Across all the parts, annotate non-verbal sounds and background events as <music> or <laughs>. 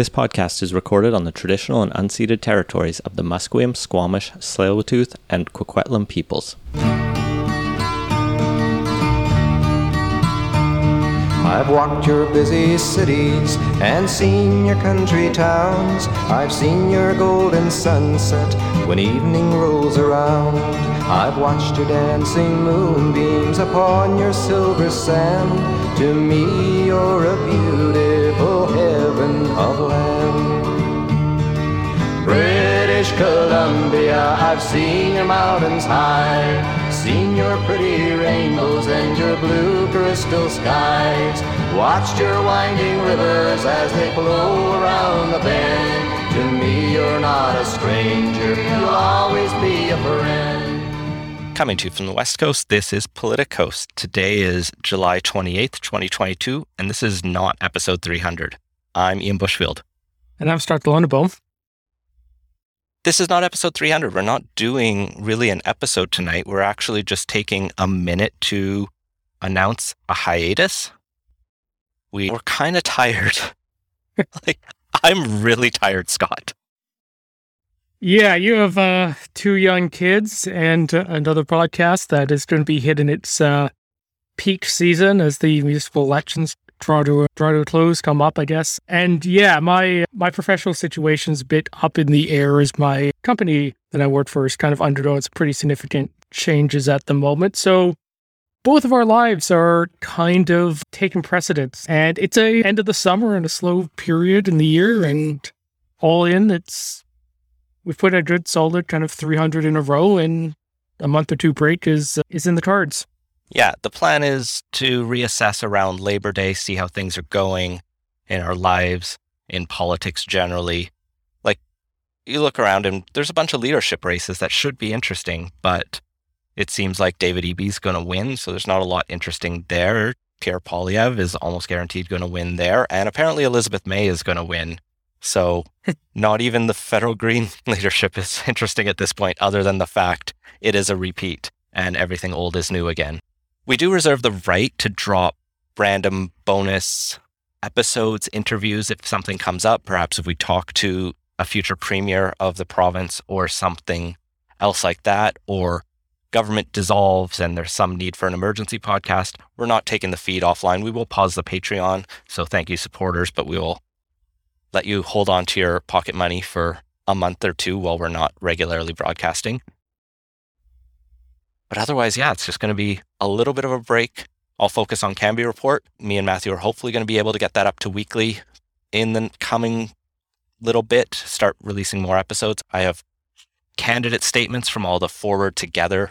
This podcast is recorded on the traditional and unceded territories of the Musqueam, Squamish, Tsleil-Waututh, and Coquitlam peoples. I've walked your busy cities and seen your country towns. I've seen your golden sunset when evening rolls around. I've watched your dancing moonbeams upon your silver sand. To me, you're a heaven of land. British Columbia, I've seen your mountains high. Seen your pretty rainbows and your blue crystal skies. Watched your winding rivers as they flow around the bend. To me, you're not a stranger, you'll always be a friend. Coming to you from the West Coast, this is PolitiCoast. Today is July 28th, 2022, and this is not episode 300. I'm Ian Bushfield. And I'm Scott de Lange Boom this is not episode 300. We're not doing really an episode tonight. We're actually just taking a minute to announce a hiatus. We were kind of tired. <laughs> like, I'm really tired, Scott. Yeah, you have uh, two young kids and uh, another podcast that is going to be hitting its uh, peak season as the municipal elections draw to draw to close, come up, I guess. And yeah, my my professional situation's a bit up in the air as my company that I work for is kind of undergoing some pretty significant changes at the moment. So both of our lives are kind of taking precedence. And it's a end of the summer and a slow period in the year and all in it's we've put a good solid kind of 300 in a row and a month or two break is is in the cards. Yeah, the plan is to reassess around Labor Day, see how things are going in our lives, in politics generally. Like, you look around and there's a bunch of leadership races that should be interesting, but it seems like David Eby going to win, so there's not a lot interesting there. Pierre Poilievre is almost guaranteed going to win there, and apparently Elizabeth May is going to win. So, <laughs> not even the federal Green <laughs> leadership is <laughs> interesting at this point, other than the fact it is a repeat and everything old is new again. We do reserve the right to drop random bonus episodes, interviews if something comes up. Perhaps if we talk to a future premier of the province or something else like that, or government dissolves and there's some need for an emergency podcast, we're not taking the feed offline. We will pause the Patreon. So thank you, supporters, but we will let you hold on to your pocket money for a month or two while we're not regularly broadcasting. But otherwise, yeah, it's just going to be a little bit of a break. I'll focus on Cambie Report. Me and Matthew are hopefully going to be able to get that up to weekly in the coming little bit, start releasing more episodes. I have candidate statements from all the Forward Together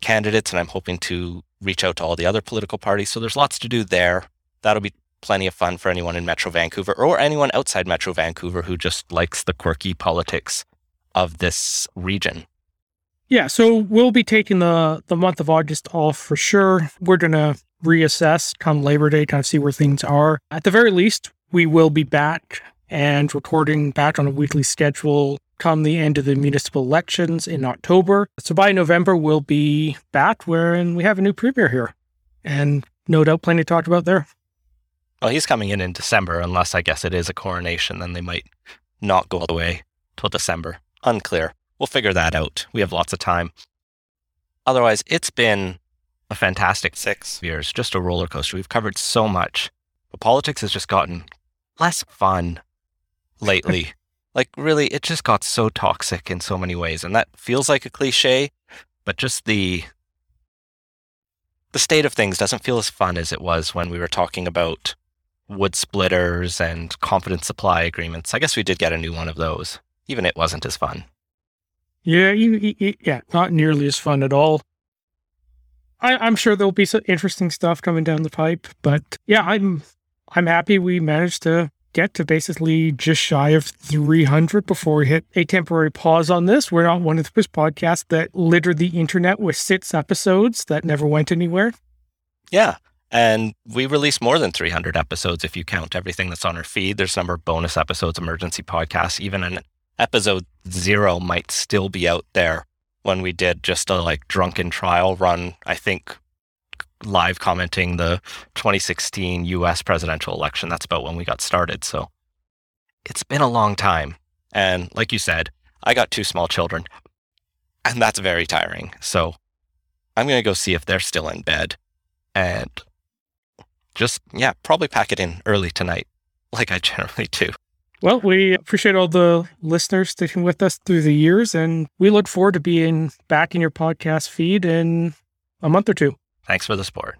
candidates, and I'm hoping to reach out to all the other political parties. So there's lots to do there. That'll be plenty of fun for anyone in Metro Vancouver or anyone outside Metro Vancouver who just likes the quirky politics of this region. Yeah, so we'll be taking the the month of August off for sure. We're gonna reassess come Labor Day, kind of see where things are. At the very least, we will be back and recording back on a weekly schedule come the end of the municipal elections in October. So by November, we'll be back wherein we have a new premier here. And no doubt plenty to talk about there. Well, he's coming in in December, unless I guess it is a coronation, then they might not go all the way till December. Unclear. We'll figure that out. We have lots of time. Otherwise, it's been a fantastic six years, just a roller coaster. We've covered so much, but politics has just gotten less fun lately. <laughs> like, really, it just got so toxic in so many ways. And that feels like a cliche, but just the the state of things doesn't feel as fun as it was when we were talking about wood splitters and confidence supply agreements. I guess we did get a new one of those. Even it wasn't as fun. Yeah, you, you, yeah, not nearly as fun at all. I, am sure there'll be some interesting stuff coming down the pipe, but yeah, I'm I'm happy we managed to get to basically just shy of 300 before we hit a temporary pause on this. We're not one of those podcasts that littered the internet with six episodes that never went anywhere. Yeah. And we release more than 300 episodes if you count everything that's on our feed. There's a number of bonus episodes, emergency podcasts, even an episode zero might still be out there when we did just a like drunken trial run. I think live commenting the 2016 US presidential election. That's about when we got started. So it's been a long time. And like you said, I got two small children, and that's very tiring. So I'm going to go see if they're still in bed and just, yeah, probably pack it in early tonight, like I <laughs> generally do. Well, we appreciate all the listeners sticking with us through the years, and we look forward to being back in your podcast feed in a month or two. Thanks for the support.